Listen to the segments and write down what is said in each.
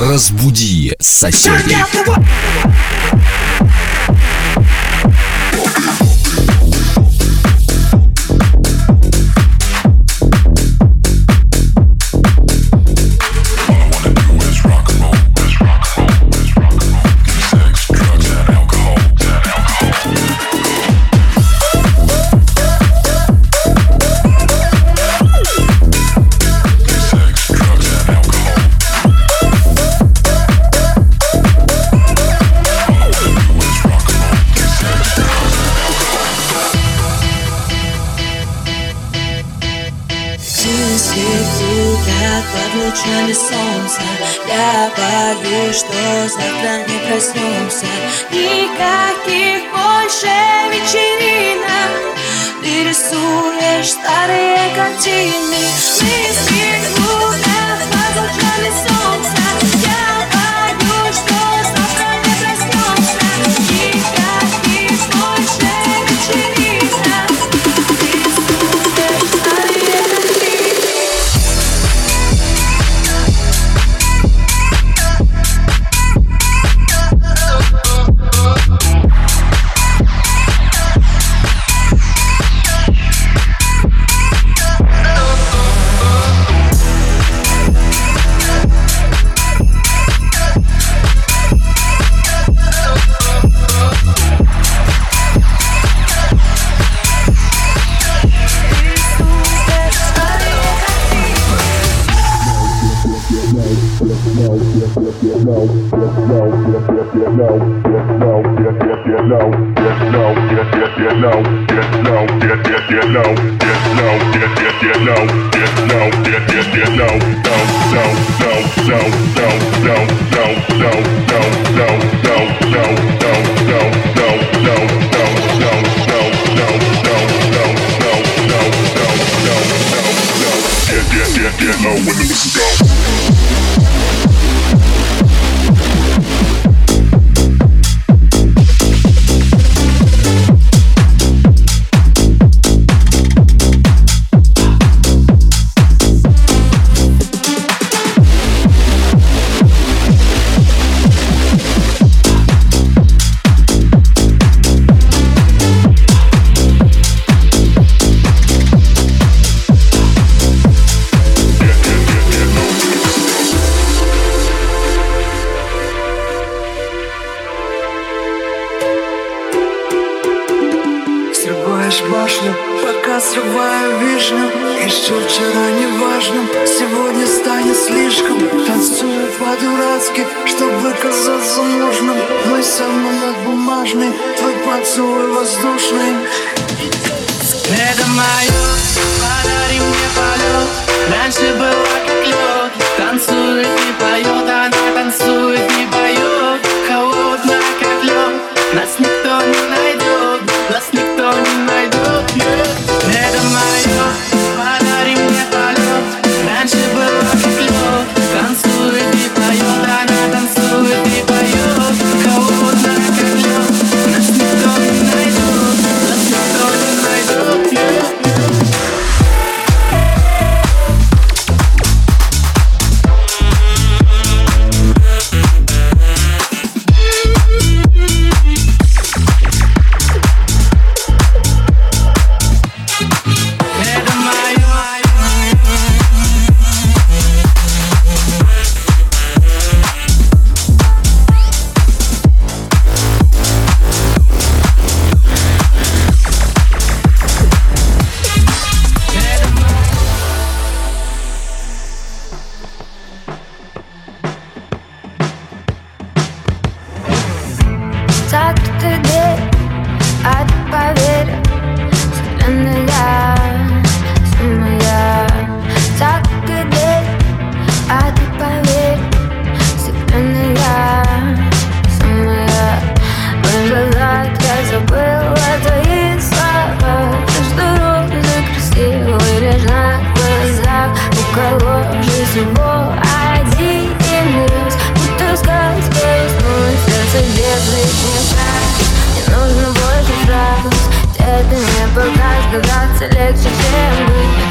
Разбуди соседей. Крутят под лучами солнца. Я боюсь, что завтра не проснемся. Никаких больше вечеринок. Ты рисуешь старые картины. Мысли крутят под лучами солнца get low and listen go. Воздушный Это мое, подари мне полет. Раньше была как лед Танцует, не поет, она Hollywood.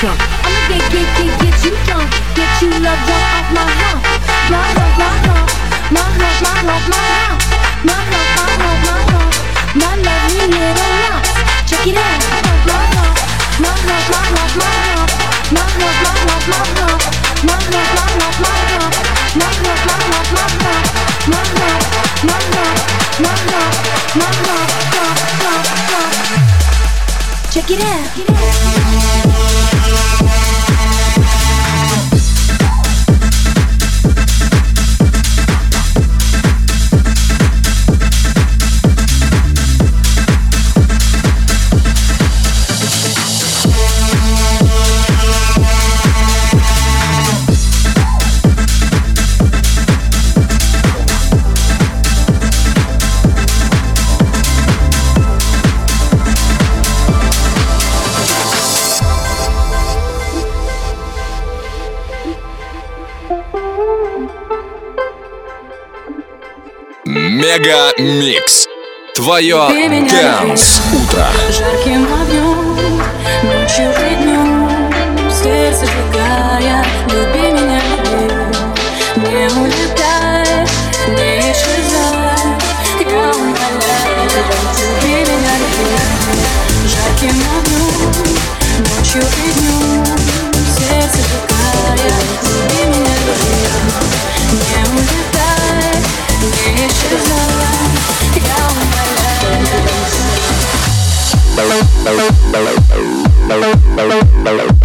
I'ma get, get, get, get you drunk. Get you love drunk off my. My my. My my my. My my my. My My my my my. My my my. My my my. My my my. My my my. My. Check it out. Мега Микс. Твое Дэнс Утро. Жарким огнем, ночью Hello.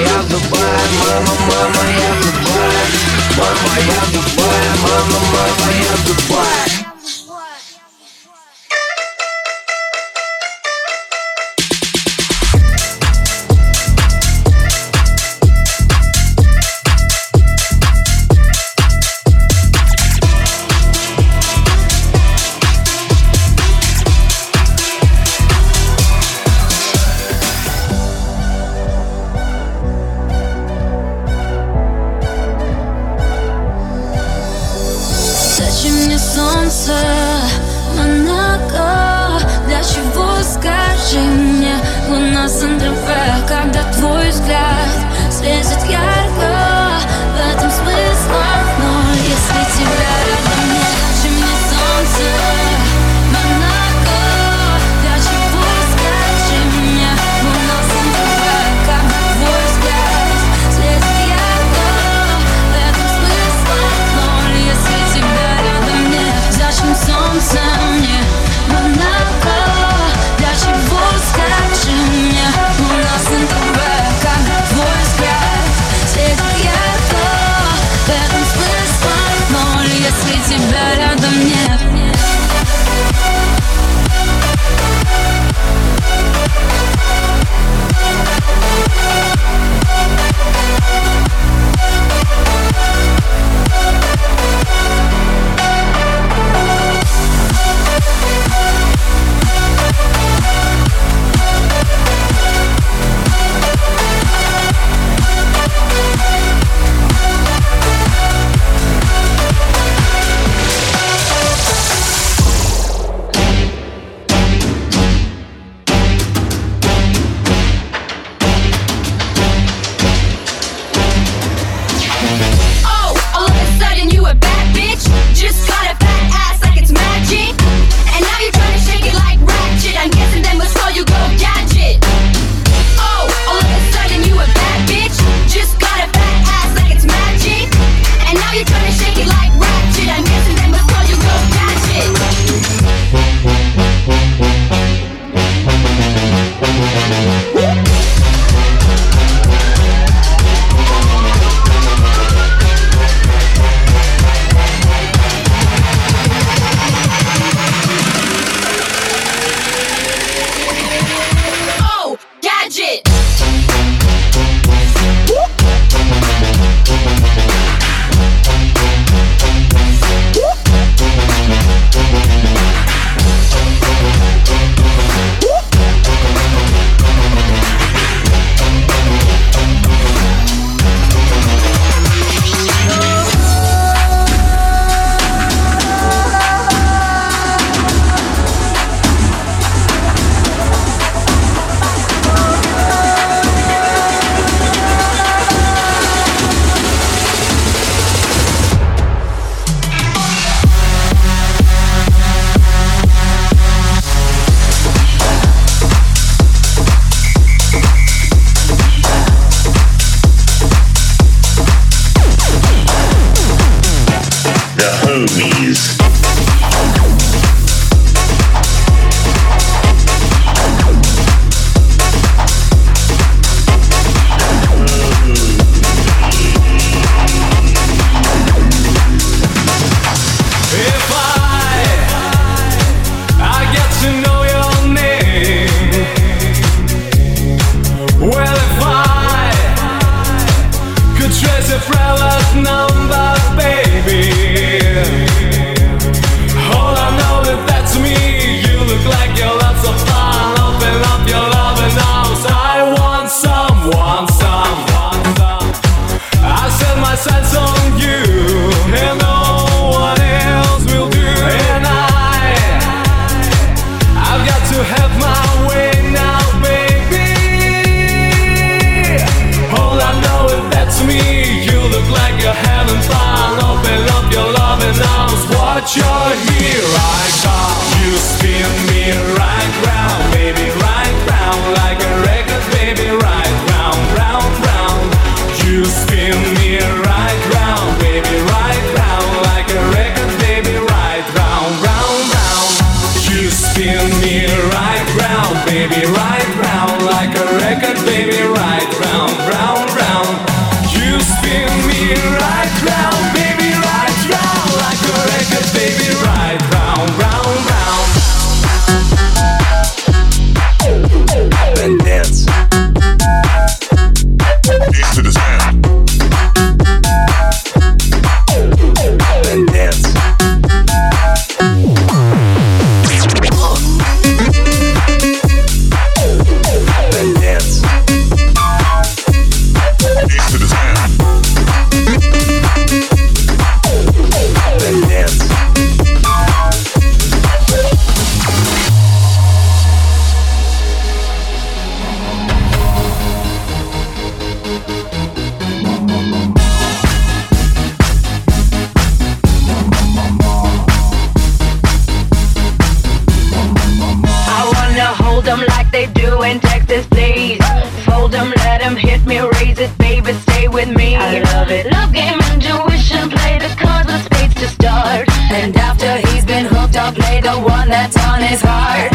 Я в Дубае, мама, мама, я в Дубае Мама, я в Дубае, мама, мама, я в Дубае мне солнце, Монако Для чего, скажи мне Луна Сан-Тропе Когда твой взгляд светит ярко with me. I love it. Love game, intuition, play the cards with spades to start. And after he's been hooked, I'll play the one that's on his heart.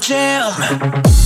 jam.